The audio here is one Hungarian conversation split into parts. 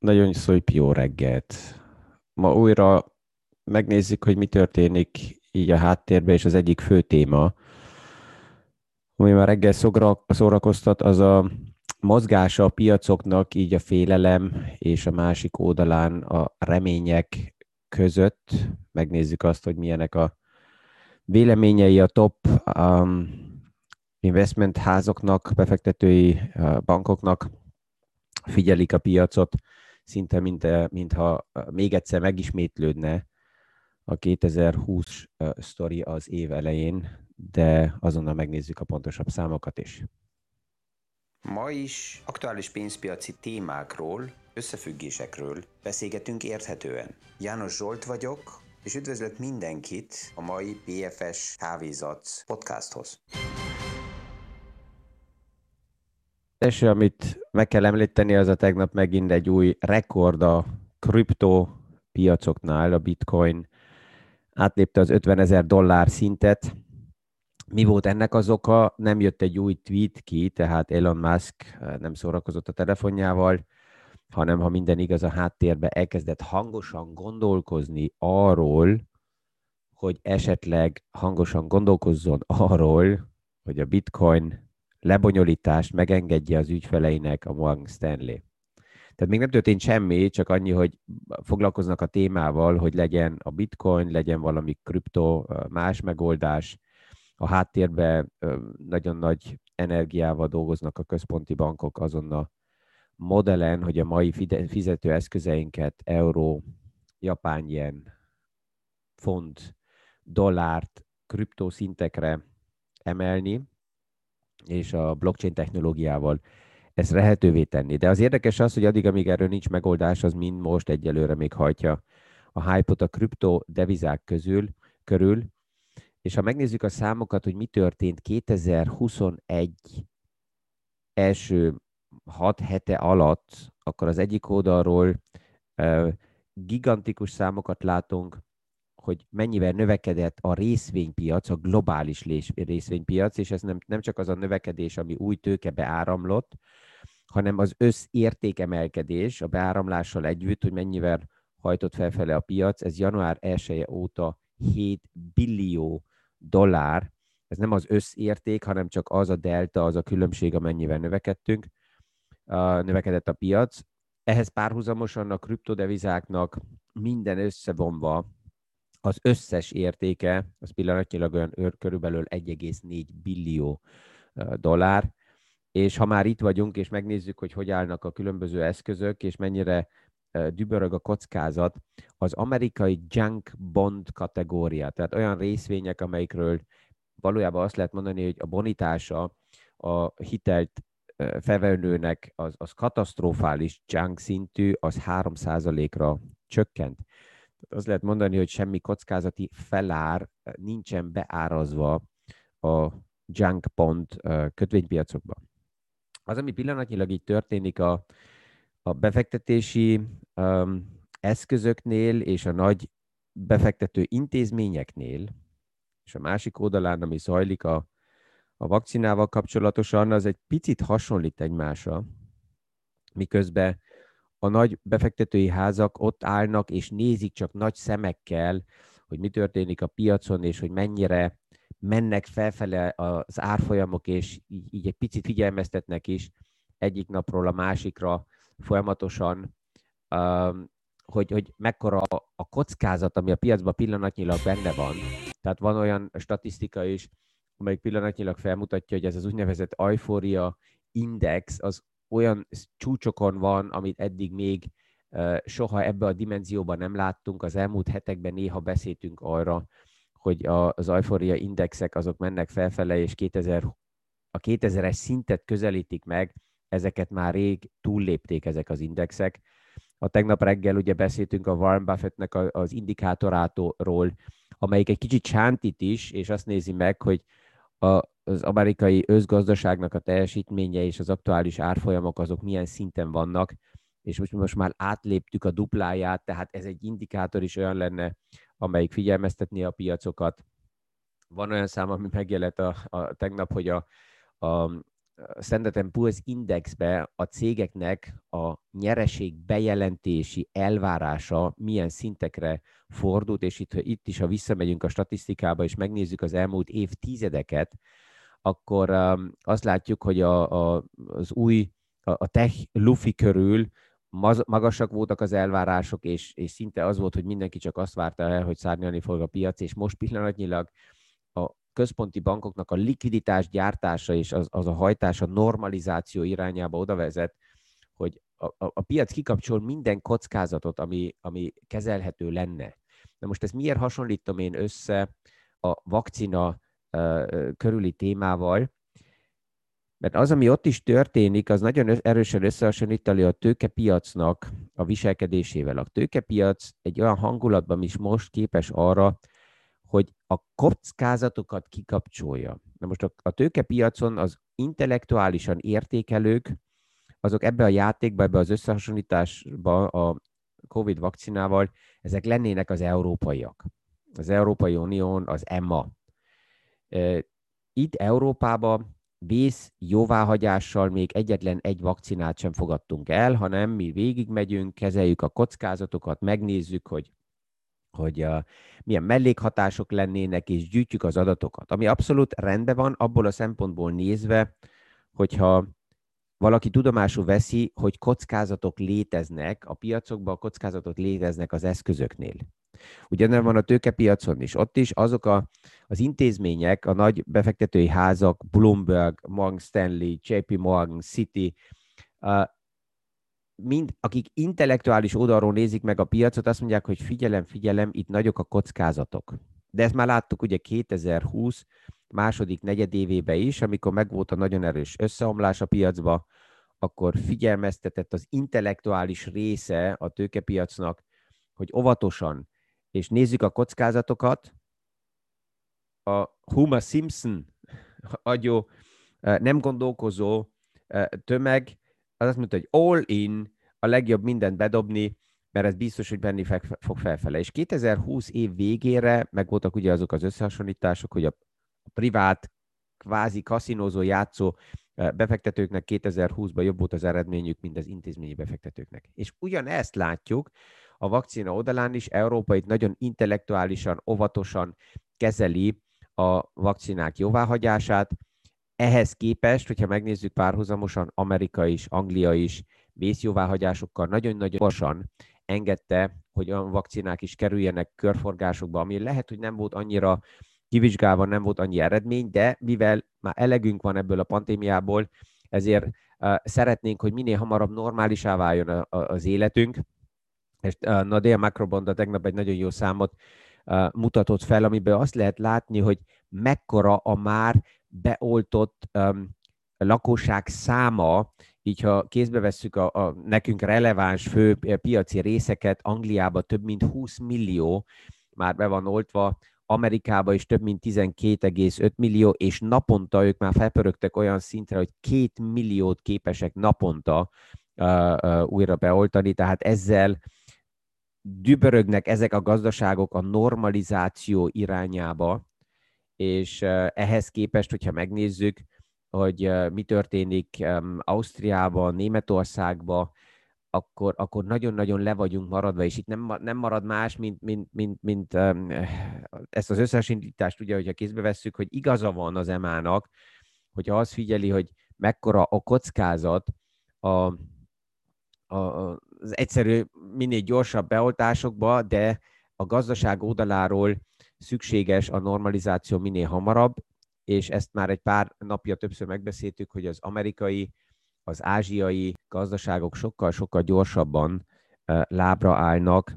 Nagyon szép jó reggelt. Ma újra megnézzük, hogy mi történik így a háttérben, és az egyik fő téma, ami már reggel szórakoztat, az a mozgása a piacoknak, így a félelem és a másik oldalán a remények között. Megnézzük azt, hogy milyenek a véleményei a top um, investment házoknak, befektetői uh, bankoknak, figyelik a piacot, szinte mint, mintha még egyszer megismétlődne a 2020 sztori az év elején, de azonnal megnézzük a pontosabb számokat is. Ma is aktuális pénzpiaci témákról, összefüggésekről beszélgetünk érthetően. János Zsolt vagyok, és üdvözlök mindenkit a mai PFS Kávézat podcasthoz első, amit meg kell említeni, az a tegnap megint egy új rekord a kripto piacoknál, a bitcoin átlépte az 50 ezer dollár szintet. Mi volt ennek az oka? Nem jött egy új tweet ki, tehát Elon Musk eh, nem szórakozott a telefonjával, hanem ha minden igaz a háttérbe, elkezdett hangosan gondolkozni arról, hogy esetleg hangosan gondolkozzon arról, hogy a bitcoin lebonyolítást megengedje az ügyfeleinek a Morgan Stanley. Tehát még nem történt semmi, csak annyi, hogy foglalkoznak a témával, hogy legyen a bitcoin, legyen valami kripto, más megoldás. A háttérben nagyon nagy energiával dolgoznak a központi bankok azon a modellen, hogy a mai fizetőeszközeinket euró, japán yen, font, dollárt, kriptó szintekre emelni, és a blockchain technológiával ezt lehetővé tenni. De az érdekes az, hogy addig, amíg erről nincs megoldás, az mind most egyelőre még hajtja a hype-ot a kripto devizák közül, körül, és ha megnézzük a számokat, hogy mi történt 2021 első hat hete alatt, akkor az egyik oldalról gigantikus számokat látunk hogy mennyivel növekedett a részvénypiac, a globális részvénypiac, és ez nem, nem csak az a növekedés, ami új tőke beáramlott, hanem az összértékemelkedés a beáramlással együtt, hogy mennyivel hajtott felfele a piac, ez január 1 -e óta 7 billió dollár, ez nem az összérték, hanem csak az a delta, az a különbség, amennyivel növekedtünk, növekedett a piac. Ehhez párhuzamosan a kriptodevizáknak minden összevonva az összes értéke, az pillanatnyilag olyan körülbelül 1,4 billió dollár, és ha már itt vagyunk, és megnézzük, hogy hogy állnak a különböző eszközök, és mennyire dübörög a kockázat, az amerikai junk bond kategória, tehát olyan részvények, amelyikről valójában azt lehet mondani, hogy a bonitása a hitelt felvevőnek az, az katasztrofális junk szintű, az 3%-ra csökkent az lehet mondani, hogy semmi kockázati felár eh, nincsen beárazva a junk pont eh, kötvénypiacokban. Az, ami pillanatnyilag így történik a, a befektetési um, eszközöknél és a nagy befektető intézményeknél, és a másik oldalán, ami zajlik a, a vakcinával kapcsolatosan, az egy picit hasonlít egymásra, miközben a nagy befektetői házak ott állnak és nézik csak nagy szemekkel, hogy mi történik a piacon, és hogy mennyire mennek felfele az árfolyamok, és így, egy picit figyelmeztetnek is egyik napról a másikra folyamatosan, hogy, hogy mekkora a kockázat, ami a piacban pillanatnyilag benne van. Tehát van olyan statisztika is, amelyik pillanatnyilag felmutatja, hogy ez az úgynevezett eufória index az olyan csúcsokon van, amit eddig még soha ebbe a dimenzióban nem láttunk. Az elmúlt hetekben néha beszéltünk arra, hogy az euphoria indexek azok mennek felfele, és 2000, a 2000-es szintet közelítik meg, ezeket már rég túllépték ezek az indexek. A tegnap reggel ugye beszéltünk a Warren Buffettnek az indikátoráról, amelyik egy kicsit sántít is, és azt nézi meg, hogy a, az amerikai özgazdaságnak a teljesítménye és az aktuális árfolyamok azok milyen szinten vannak, és most, most már átléptük a dupláját, tehát ez egy indikátor is olyan lenne, amelyik figyelmeztetné a piacokat. Van olyan szám, ami megjelent a, a tegnap, hogy a, a Standard Poor's Indexbe a cégeknek a nyereség bejelentési elvárása milyen szintekre fordult, és itt, itt is, ha visszamegyünk a statisztikába, és megnézzük az elmúlt évtizedeket, akkor um, azt látjuk, hogy a, a, az új, a, a tech lufi körül magasak voltak az elvárások, és, és szinte az volt, hogy mindenki csak azt várta el, hogy szárnyalni fog a piac, és most pillanatnyilag a központi bankoknak a likviditás gyártása és az, az a hajtása normalizáció irányába oda vezet, hogy a, a, a piac kikapcsol minden kockázatot, ami, ami kezelhető lenne. Na most ezt miért hasonlítom én össze a vakcina körüli témával? Mert az, ami ott is történik, az nagyon erősen összehasonlítani a tőkepiacnak a viselkedésével. A tőkepiac egy olyan hangulatban is most képes arra, hogy a kockázatokat kikapcsolja. Na most a, a tőkepiacon az intellektuálisan értékelők, azok ebbe a játékba, ebbe az összehasonlításba a COVID vakcinával, ezek lennének az európaiak. Az Európai Unión, az EMA. Itt Európában vész jóváhagyással még egyetlen egy vakcinát sem fogadtunk el, hanem mi végigmegyünk, kezeljük a kockázatokat, megnézzük, hogy hogy uh, milyen mellékhatások lennének, és gyűjtjük az adatokat. Ami abszolút rendben van, abból a szempontból nézve, hogyha valaki tudomásul veszi, hogy kockázatok léteznek a piacokban, a kockázatok léteznek az eszközöknél. Ugyanen van a tőkepiacon is. Ott is azok a, az intézmények, a nagy befektetői házak, Bloomberg, Morgan Stanley, JP Morgan, City, uh, mind, akik intellektuális oldalról nézik meg a piacot, azt mondják, hogy figyelem, figyelem, itt nagyok a kockázatok. De ezt már láttuk ugye 2020 második negyedévébe is, amikor megvolt a nagyon erős összeomlás a piacba, akkor figyelmeztetett az intellektuális része a tőkepiacnak, hogy óvatosan, és nézzük a kockázatokat, a Huma Simpson agyó, nem gondolkozó tömeg az azt mondta, hogy all in, a legjobb mindent bedobni, mert ez biztos, hogy benni fog felfele. És 2020 év végére meg voltak ugye azok az összehasonlítások, hogy a privát, kvázi kaszinózó játszó befektetőknek 2020-ban jobb volt az eredményük, mint az intézményi befektetőknek. És ugyanezt látjuk a vakcina oldalán is, Európa itt nagyon intellektuálisan, óvatosan kezeli a vakcinák jóváhagyását, ehhez képest, hogyha megnézzük párhuzamosan, Amerika is, Anglia is vészjóváhagyásokkal nagyon-nagyon gyorsan engedte, hogy olyan vakcinák is kerüljenek körforgásokba, ami lehet, hogy nem volt annyira kivizsgálva, nem volt annyi eredmény, de mivel már elegünk van ebből a pandémiából, ezért uh, szeretnénk, hogy minél hamarabb normálisá váljon a, a, az életünk. És uh, Nadia Macrobonda tegnap egy nagyon jó számot uh, mutatott fel, amiből azt lehet látni, hogy mekkora a már beoltott um, lakosság száma, így ha kézbe vesszük a, a nekünk releváns fő piaci részeket, Angliába több mint 20 millió már be van oltva, Amerikába is több mint 12,5 millió, és naponta ők már felpörögtek olyan szintre, hogy két milliót képesek naponta uh, uh, újra beoltani, tehát ezzel dübörögnek ezek a gazdaságok a normalizáció irányába, és ehhez képest, hogyha megnézzük, hogy mi történik Ausztriában, Németországban, akkor, akkor nagyon-nagyon le vagyunk maradva, és itt nem, nem marad más, mint, mint, mint, mint um, ezt az összehasonlítást, ugye, hogyha kézbe vesszük, hogy igaza van az emának, hogyha azt figyeli, hogy mekkora a kockázat a, a, az egyszerű, minél gyorsabb beoltásokba, de a gazdaság oldaláról szükséges a normalizáció minél hamarabb, és ezt már egy pár napja többször megbeszéltük, hogy az amerikai, az ázsiai gazdaságok sokkal-sokkal gyorsabban lábra állnak,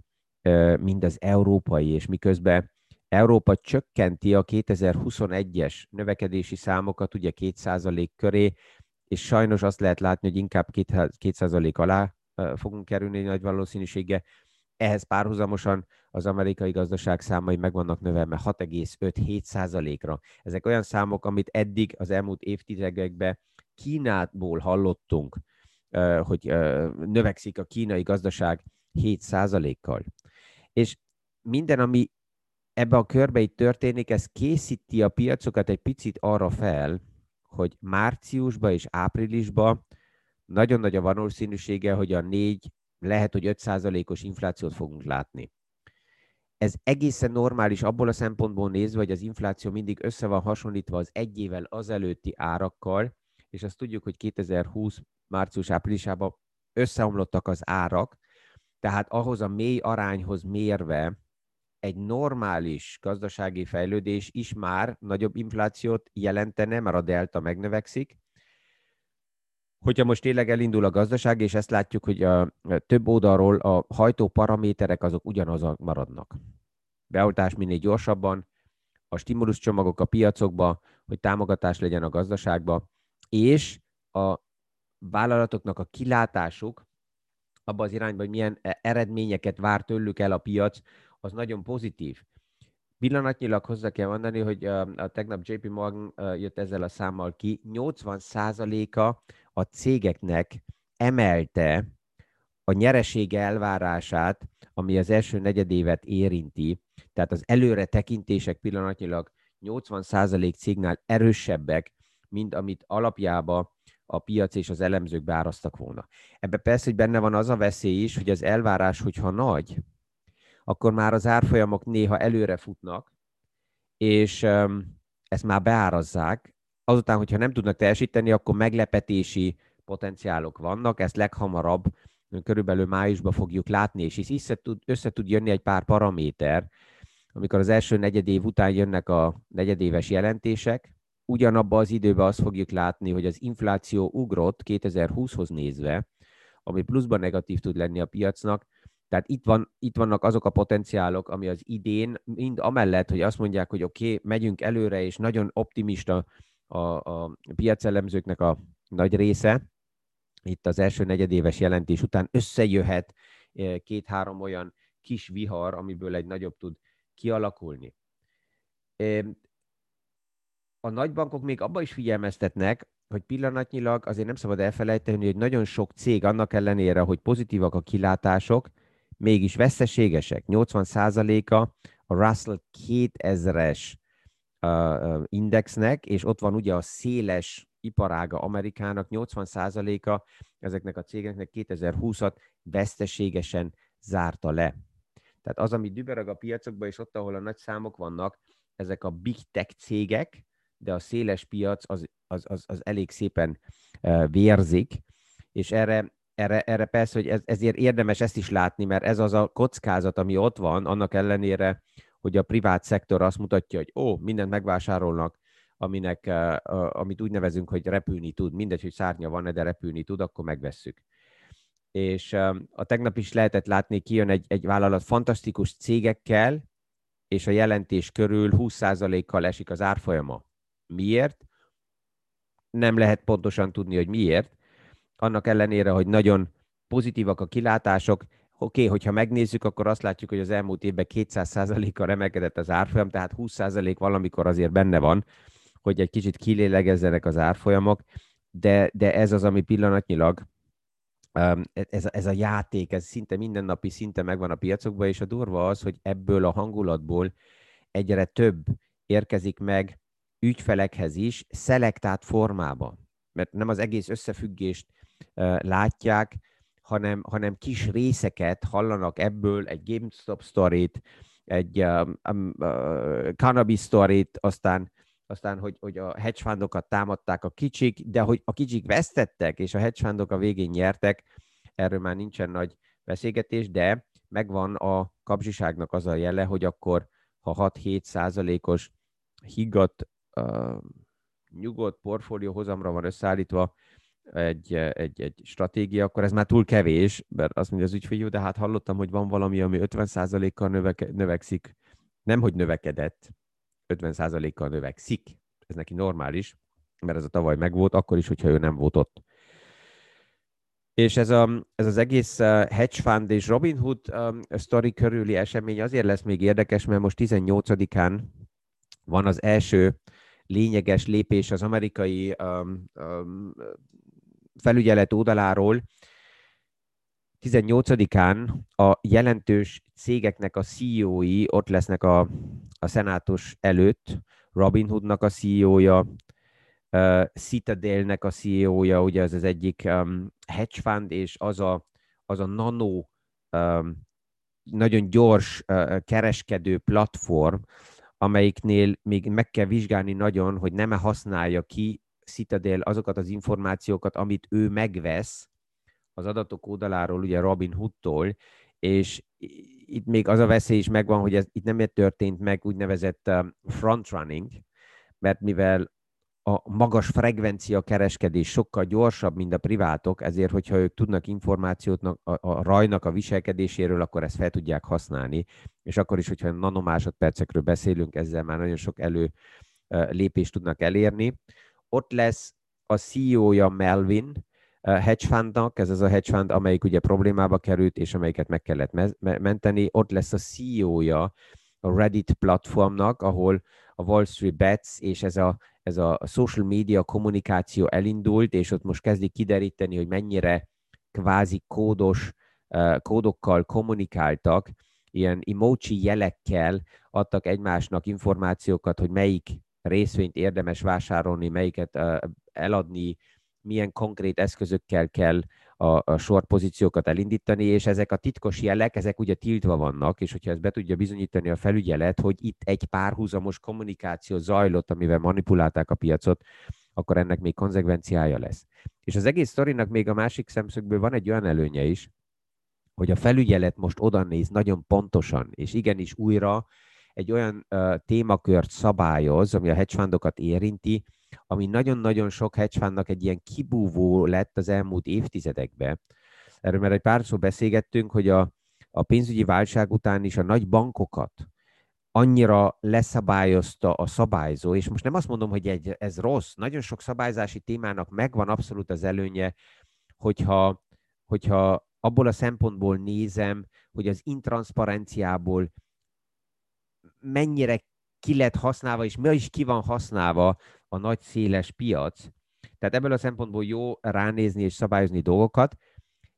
mint az európai, és miközben Európa csökkenti a 2021-es növekedési számokat ugye 2% köré, és sajnos azt lehet látni, hogy inkább 2% alá fogunk kerülni nagy valószínűsége. Ehhez párhuzamosan az amerikai gazdaság számai meg vannak növelve 6,5-7%-ra. Ezek olyan számok, amit eddig az elmúlt évtizedekben Kínából hallottunk, hogy növekszik a kínai gazdaság 7%-kal. És minden, ami ebbe a körbe itt történik, ez készíti a piacokat egy picit arra fel, hogy márciusban és áprilisban nagyon nagy a valószínűsége, hogy a négy, lehet, hogy 5%-os inflációt fogunk látni. Ez egészen normális abból a szempontból nézve, hogy az infláció mindig össze van hasonlítva az egy évvel azelőtti árakkal, és azt tudjuk, hogy 2020 március-áprilisában összeomlottak az árak, tehát ahhoz a mély arányhoz mérve egy normális gazdasági fejlődés is már nagyobb inflációt jelentene, mert a delta megnövekszik. Hogyha most tényleg elindul a gazdaság, és ezt látjuk, hogy a több oldalról a hajtó paraméterek azok ugyanazok maradnak. Beoltás minél gyorsabban, a stimulus-csomagok a piacokba, hogy támogatás legyen a gazdaságba, és a vállalatoknak a kilátásuk abba az irányba, hogy milyen e, eredményeket vár tőlük el a piac, az nagyon pozitív. Pillanatnyilag hozzá kell mondani, hogy a, tegnap JP Morgan jött ezzel a számmal ki, 80%-a a cégeknek emelte a nyereség elvárását, ami az első negyedévet érinti, tehát az előre tekintések pillanatnyilag 80% cégnél erősebbek, mint amit alapjába a piac és az elemzők beárasztak volna. Ebben persze, hogy benne van az a veszély is, hogy az elvárás, hogyha nagy, akkor már az árfolyamok néha előre futnak, és ezt már beárazzák. Azután, hogyha nem tudnak teljesíteni, akkor meglepetési potenciálok vannak, ezt leghamarabb, körülbelül májusban fogjuk látni, és tud, össze tud jönni egy pár paraméter, amikor az első negyedév után jönnek a negyedéves jelentések, ugyanabban az időben azt fogjuk látni, hogy az infláció ugrott 2020-hoz nézve, ami pluszban negatív tud lenni a piacnak, tehát itt, van, itt vannak azok a potenciálok, ami az idén, mind amellett, hogy azt mondják, hogy oké, okay, megyünk előre, és nagyon optimista a, a piacelemzőknek a nagy része, itt az első negyedéves jelentés után összejöhet eh, két-három olyan kis vihar, amiből egy nagyobb tud kialakulni. A nagybankok még abba is figyelmeztetnek, hogy pillanatnyilag azért nem szabad elfelejteni, hogy nagyon sok cég annak ellenére, hogy pozitívak a kilátások, mégis veszteségesek. 80%-a a Russell 2000-es indexnek, és ott van ugye a széles iparága Amerikának, 80%-a ezeknek a cégeknek 2020-at veszteségesen zárta le. Tehát az, ami dübörög a piacokban, és ott, ahol a nagy számok vannak, ezek a big tech cégek, de a széles piac az, az, az, az elég szépen uh, vérzik, és erre, erre, erre persze, hogy ez, ezért érdemes ezt is látni, mert ez az a kockázat, ami ott van, annak ellenére, hogy a privát szektor azt mutatja, hogy ó, mindent megvásárolnak, aminek, uh, amit úgy nevezünk, hogy repülni tud, mindegy, hogy szárnya van-e, de repülni tud, akkor megvesszük és a tegnap is lehetett látni, kijön egy, egy vállalat fantasztikus cégekkel, és a jelentés körül 20%-kal esik az árfolyama. Miért? Nem lehet pontosan tudni, hogy miért. Annak ellenére, hogy nagyon pozitívak a kilátások, oké, okay, hogyha megnézzük, akkor azt látjuk, hogy az elmúlt évben 200%-kal emelkedett az árfolyam, tehát 20% valamikor azért benne van, hogy egy kicsit kilélegezzenek az árfolyamok, de, de ez az, ami pillanatnyilag E, ez, ez a játék, ez szinte mindennapi szinte megvan a piacokban, és a durva az, hogy ebből a hangulatból egyre több érkezik meg ügyfelekhez is, szelektált formába. Mert nem az egész összefüggést látják, hanem, hanem kis részeket hallanak ebből, egy GameStop sztorit, egy um, um, uh, cannabis sztorit, aztán aztán, hogy, hogy a hedge fundokat támadták a kicsik, de hogy a kicsik vesztettek, és a hedge fundok a végén nyertek, erről már nincsen nagy beszélgetés, de megvan a kapzsiságnak az a jele, hogy akkor, ha 6-7 százalékos higgadt, nyugodt portfólió hozamra van összeállítva egy, egy, egy stratégia, akkor ez már túl kevés, mert azt mondja az ügyfél, jó, de hát hallottam, hogy van valami, ami 50 százalékkal növeke, növekszik, nem hogy növekedett, 50%-kal növekszik. Ez neki normális, mert ez a tavaly megvolt, akkor is, hogyha ő nem volt ott. És ez, a, ez az egész uh, hedge fund és Robinhood um, story körüli esemény azért lesz még érdekes, mert most 18-án van az első lényeges lépés az amerikai um, um, felügyelet oldaláról. 18-án a jelentős cégeknek a CEO-i ott lesznek a a szenátus előtt, Robin Hoodnak a CEO-ja, uh, Citadelnek a CEO-ja, ugye az az egyik um, hedge fund, és az a, az a nano um, nagyon gyors uh, kereskedő platform, amelyiknél még meg kell vizsgálni nagyon, hogy nem használja ki Citadel azokat az információkat, amit ő megvesz az adatok oldaláról, ugye Robin Hoodtól, és itt még az a veszély is megvan, hogy ez itt nem történt meg úgynevezett um, frontrunning, mert mivel a magas frekvencia kereskedés sokkal gyorsabb, mint a privátok, ezért, hogyha ők tudnak információt a, a rajnak a viselkedéséről, akkor ezt fel tudják használni, és akkor is, hogyha nanomásodpercekről beszélünk, ezzel már nagyon sok elő lépést tudnak elérni. Ott lesz a CEO-ja Melvin, hedge fundnak, ez az a hedge fund, amelyik ugye problémába került, és amelyiket meg kellett me- menteni. Ott lesz a CEO-ja a Reddit platformnak, ahol a Wall Street Bets és ez a, ez a social media kommunikáció elindult, és ott most kezdik kideríteni, hogy mennyire kvázi kódos, kódokkal kommunikáltak, ilyen emoji jelekkel adtak egymásnak információkat, hogy melyik részvényt érdemes vásárolni, melyiket eladni, milyen konkrét eszközökkel kell a, a short pozíciókat elindítani, és ezek a titkos jelek, ezek ugye tiltva vannak, és hogyha ezt be tudja bizonyítani a felügyelet, hogy itt egy párhuzamos kommunikáció zajlott, amivel manipulálták a piacot, akkor ennek még konzekvenciája lesz. És az egész sztorinak még a másik szemszögből van egy olyan előnye is, hogy a felügyelet most oda néz nagyon pontosan, és igenis újra egy olyan uh, témakört szabályoz, ami a hedgefundokat érinti, ami nagyon-nagyon sok hedgefundnak egy ilyen kibúvó lett az elmúlt évtizedekben. Erről már egy pár szó beszélgettünk, hogy a, a pénzügyi válság után is a nagy bankokat annyira leszabályozta a szabályzó, és most nem azt mondom, hogy egy, ez rossz, nagyon sok szabályzási témának megvan abszolút az előnye, hogyha, hogyha abból a szempontból nézem, hogy az intranszparenciából mennyire ki lett használva, és mi is ki van használva a nagy széles piac. Tehát ebből a szempontból jó ránézni és szabályozni dolgokat,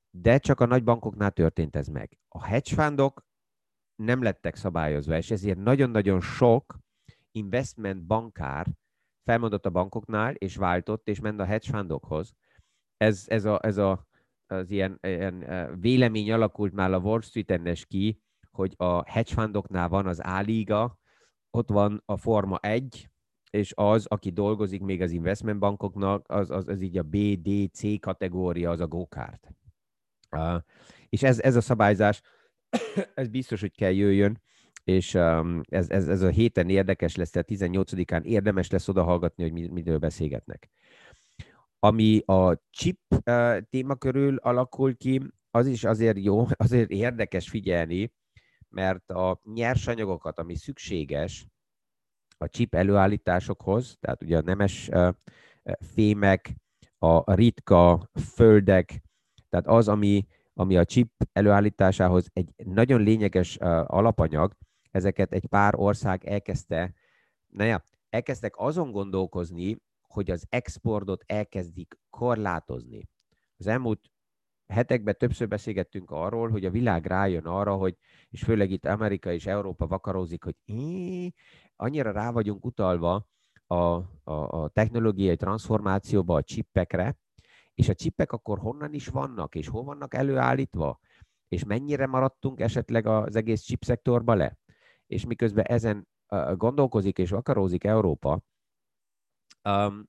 de csak a nagy bankoknál történt ez meg. A hedge fundok nem lettek szabályozva, és ezért nagyon-nagyon sok investment bankár felmondott a bankoknál, és váltott, és ment a hedge fundokhoz. Ez, ez, a, ez a, az ilyen, ilyen vélemény alakult már a Wall Street-en ki, hogy a hedge fundoknál van az A-liga, ott van a Forma 1, és az, aki dolgozik még az investment bankoknak, az, az, az így a B, D, C kategória, az a go-kart. Uh, és ez, ez a szabályzás, ez biztos, hogy kell jöjjön, és um, ez, ez, ez a héten érdekes lesz, tehát 18-án érdemes lesz odahallgatni, hogy mi, miről beszélgetnek. Ami a chip uh, téma körül alakul ki, az is azért jó, azért érdekes figyelni, mert a nyersanyagokat, ami szükséges a chip előállításokhoz, tehát ugye a nemes fémek, a ritka földek, tehát az, ami, ami a chip előállításához egy nagyon lényeges alapanyag, ezeket egy pár ország elkezdte, naja, elkezdtek azon gondolkozni, hogy az exportot elkezdik korlátozni. Az elmúlt hetekben többször beszélgettünk arról, hogy a világ rájön arra, hogy, és főleg itt Amerika és Európa vakarózik, hogy annyira rá vagyunk utalva a, a, a technológiai transformációba, a csippekre, és a csippek akkor honnan is vannak, és hol vannak előállítva, és mennyire maradtunk esetleg az egész chipszektorba le. És miközben ezen gondolkozik és vakarózik Európa, um,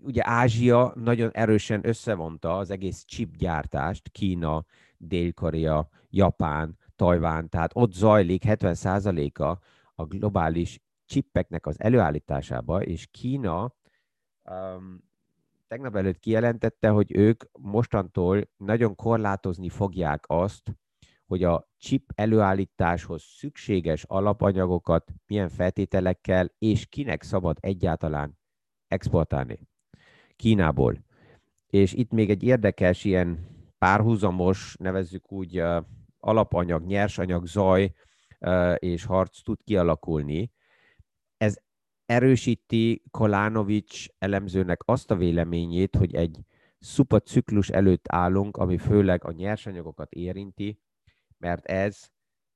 ugye Ázsia nagyon erősen összevonta az egész chipgyártást, Kína, Dél-Korea, Japán, Tajván, tehát ott zajlik 70%-a a globális csippeknek az előállításába, és Kína um, tegnap előtt kijelentette, hogy ők mostantól nagyon korlátozni fogják azt, hogy a chip előállításhoz szükséges alapanyagokat milyen feltételekkel és kinek szabad egyáltalán exportálni Kínából. És itt még egy érdekes ilyen párhuzamos, nevezzük úgy alapanyag, nyersanyag, zaj és harc tud kialakulni. Ez erősíti Kolánovics elemzőnek azt a véleményét, hogy egy szupa ciklus előtt állunk, ami főleg a nyersanyagokat érinti, mert ez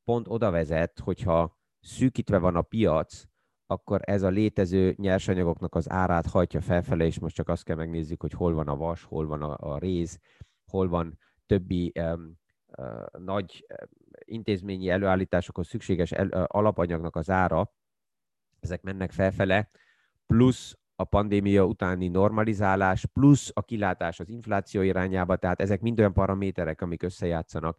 pont oda vezet, hogyha szűkítve van a piac, akkor ez a létező nyersanyagoknak az árát hajtja felfele, és most csak azt kell megnézzük, hogy hol van a vas, hol van a, a réz, hol van többi um, uh, nagy intézményi előállításokhoz szükséges el, alapanyagnak az ára, ezek mennek felfele, plusz a pandémia utáni normalizálás, plusz a kilátás az infláció irányába, tehát ezek mind olyan paraméterek, amik összejátszanak,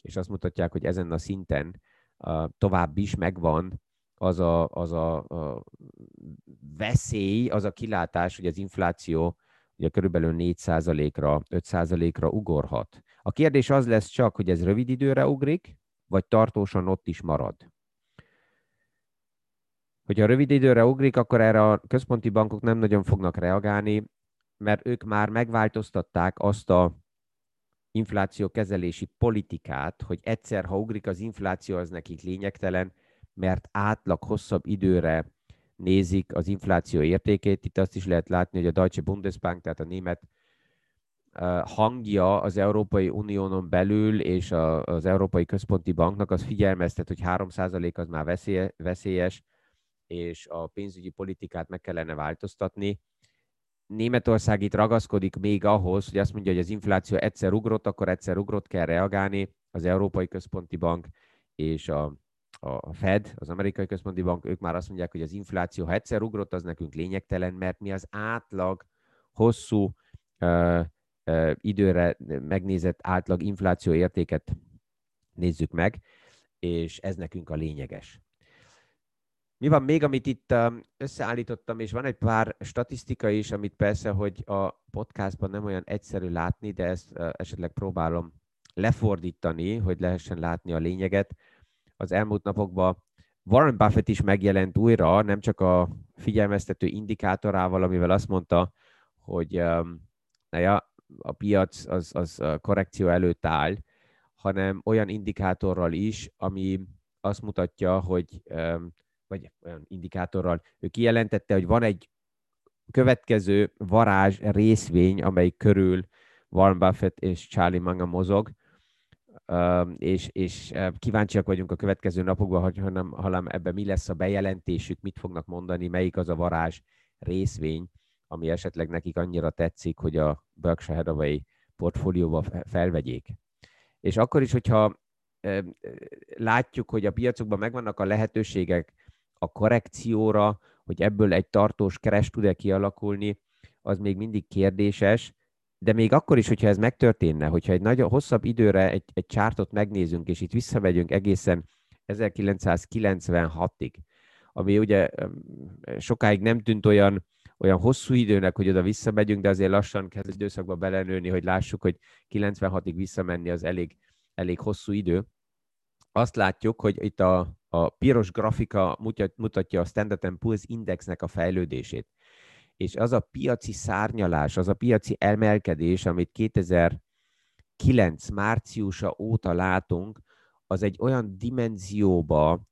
és azt mutatják, hogy ezen a szinten uh, tovább is megvan az a, az a, a veszély, az a kilátás, hogy az infláció ugye körülbelül 4%-ra, 5%-ra ugorhat. A kérdés az lesz csak, hogy ez rövid időre ugrik, vagy tartósan ott is marad. Hogyha rövid időre ugrik, akkor erre a központi bankok nem nagyon fognak reagálni, mert ők már megváltoztatták azt a infláció kezelési politikát, hogy egyszer, ha ugrik az infláció, az nekik lényegtelen, mert átlag hosszabb időre nézik az infláció értékét. Itt azt is lehet látni, hogy a Deutsche Bundesbank, tehát a német hangja az Európai Uniónon belül és az Európai Központi Banknak az figyelmeztet, hogy 3% az már veszélyes, és a pénzügyi politikát meg kellene változtatni. Németország itt ragaszkodik még ahhoz, hogy azt mondja, hogy az infláció egyszer ugrott, akkor egyszer ugrott kell reagálni. Az Európai Központi Bank és a a Fed, az amerikai központi bank, ők már azt mondják, hogy az infláció, ha egyszer ugrott, az nekünk lényegtelen, mert mi az átlag hosszú uh, időre megnézett átlag infláció értéket nézzük meg, és ez nekünk a lényeges. Mi van még, amit itt összeállítottam, és van egy pár statisztika is, amit persze, hogy a podcastban nem olyan egyszerű látni, de ezt esetleg próbálom lefordítani, hogy lehessen látni a lényeget az elmúlt napokban Warren Buffett is megjelent újra, nem csak a figyelmeztető indikátorával, amivel azt mondta, hogy um, ja, a piac az, az korrekció előtt áll, hanem olyan indikátorral is, ami azt mutatja, hogy, vagy olyan indikátorral, ő kijelentette, hogy van egy következő varázs részvény, amely körül Warren Buffett és Charlie Manga mozog, és, és kíváncsiak vagyunk a következő napokban, hogy hanem, hanem ebben mi lesz a bejelentésük, mit fognak mondani, melyik az a varázs részvény, ami esetleg nekik annyira tetszik, hogy a Berkshire Hathaway portfólióba felvegyék. És akkor is, hogyha látjuk, hogy a piacokban megvannak a lehetőségek a korrekcióra, hogy ebből egy tartós keres tud-e kialakulni, az még mindig kérdéses, de még akkor is, hogyha ez megtörténne, hogyha egy nagyon hosszabb időre egy, egy csártot megnézünk, és itt visszamegyünk egészen 1996-ig, ami ugye sokáig nem tűnt olyan, olyan hosszú időnek, hogy oda visszamegyünk, de azért lassan kezd időszakba belenőni, hogy lássuk, hogy 96-ig visszamenni az elég, elég hosszú idő. Azt látjuk, hogy itt a, a piros grafika mutatja a Standard Poor's Indexnek a fejlődését és az a piaci szárnyalás, az a piaci emelkedés, amit 2009 márciusa óta látunk, az egy olyan dimenzióba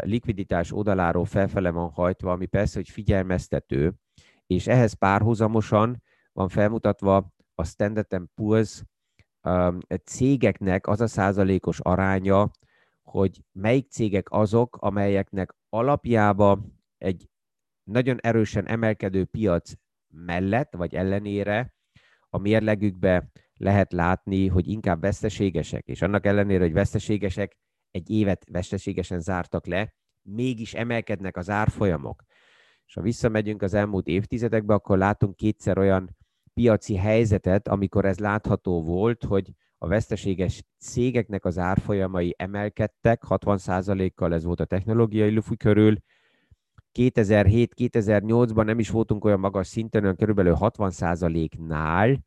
likviditás oldaláról felfele van hajtva, ami persze, hogy figyelmeztető, és ehhez párhuzamosan van felmutatva a Standard Poor's cégeknek az a százalékos aránya, hogy melyik cégek azok, amelyeknek alapjába egy nagyon erősen emelkedő piac mellett, vagy ellenére a mérlegükbe lehet látni, hogy inkább veszteségesek, és annak ellenére, hogy veszteségesek, egy évet veszteségesen zártak le, mégis emelkednek az árfolyamok. És ha visszamegyünk az elmúlt évtizedekbe, akkor látunk kétszer olyan piaci helyzetet, amikor ez látható volt, hogy a veszteséges cégeknek az árfolyamai emelkedtek, 60%-kal ez volt a technológiai lufi körül, 2007-2008-ban nem is voltunk olyan magas szinten, olyan körülbelül 60%-nál,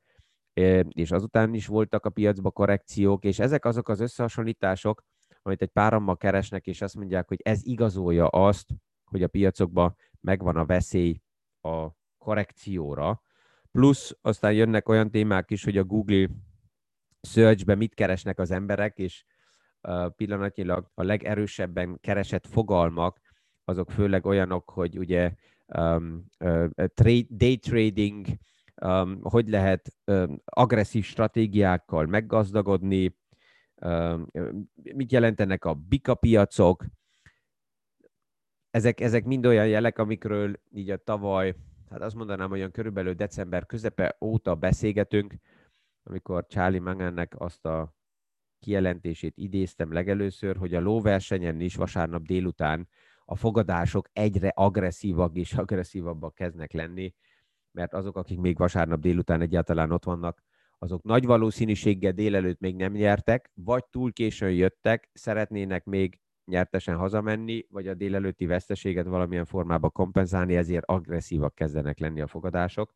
és azután is voltak a piacba korrekciók, és ezek azok az összehasonlítások, amit egy párammal keresnek, és azt mondják, hogy ez igazolja azt, hogy a piacokban megvan a veszély a korrekcióra. Plusz aztán jönnek olyan témák is, hogy a Google Search-be mit keresnek az emberek, és pillanatnyilag a legerősebben keresett fogalmak azok főleg olyanok, hogy ugye um, trade, day trading, um, hogy lehet um, agresszív stratégiákkal meggazdagodni, um, mit jelentenek a bika piacok. Ezek, ezek mind olyan jelek, amikről így a tavaly, hát azt mondanám, olyan körülbelül december közepe óta beszélgetünk, amikor Charlie Mangannek azt a kijelentését idéztem legelőször, hogy a lóversenyen is vasárnap délután a fogadások egyre agresszívak és agresszívabbak kezdnek lenni, mert azok, akik még vasárnap délután egyáltalán ott vannak, azok nagy valószínűséggel délelőtt még nem nyertek, vagy túl későn jöttek, szeretnének még nyertesen hazamenni, vagy a délelőtti veszteséget valamilyen formában kompenzálni, ezért agresszívak kezdenek lenni a fogadások.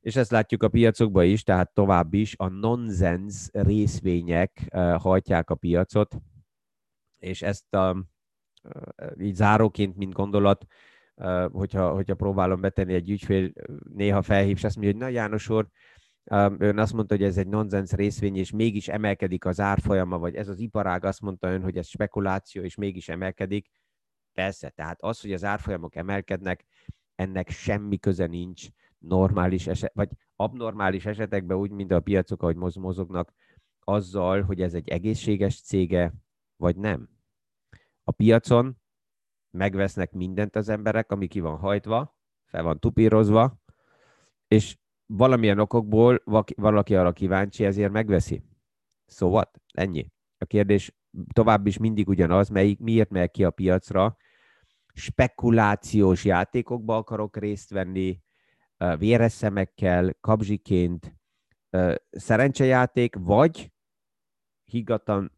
És ezt látjuk a piacokban is, tehát tovább is a nonsens részvények hajtják a piacot, és ezt a, így záróként, mint gondolat, hogyha, hogyha próbálom betenni egy ügyfél, néha felhív, és azt mondja, hogy na János úr, Ön azt mondta, hogy ez egy nonsens részvény, és mégis emelkedik az árfolyama, vagy ez az iparág azt mondta ön, hogy ez spekuláció, és mégis emelkedik. Persze, tehát az, hogy az árfolyamok emelkednek, ennek semmi köze nincs normális eset, vagy abnormális esetekben úgy, mint a piacok, ahogy mozognak, azzal, hogy ez egy egészséges cége, vagy nem. A piacon megvesznek mindent az emberek, ami ki van hajtva, fel van tupírozva, és valamilyen okokból valaki arra kíváncsi, ezért megveszi. Szóval ennyi. A kérdés tovább is mindig ugyanaz, melyik, miért megy ki a piacra. Spekulációs játékokba akarok részt venni, véres szemekkel, kapzsiként, szerencsejáték, vagy higgadtan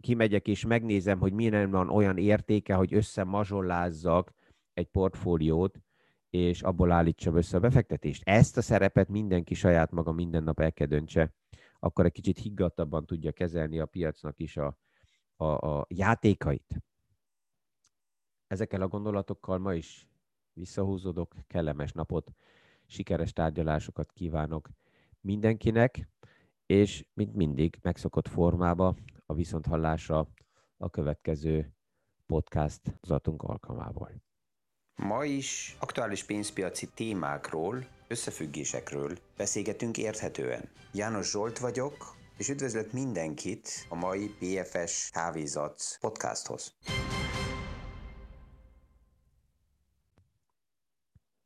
kimegyek és megnézem, hogy milyen van olyan értéke, hogy összemazsollázzak egy portfóliót, és abból állítsam össze a befektetést. Ezt a szerepet mindenki saját maga minden nap el kell döntse, akkor egy kicsit higgadtabban tudja kezelni a piacnak is a, a, a játékait. Ezekkel a gondolatokkal ma is visszahúzódok, kellemes napot, sikeres tárgyalásokat kívánok mindenkinek, és mint mindig megszokott formába a viszonthallásra a következő podcast alkalmából. Ma is aktuális pénzpiaci témákról, összefüggésekről beszélgetünk érthetően. János Zsolt vagyok, és üdvözlök mindenkit a mai PFS Kávézat podcasthoz.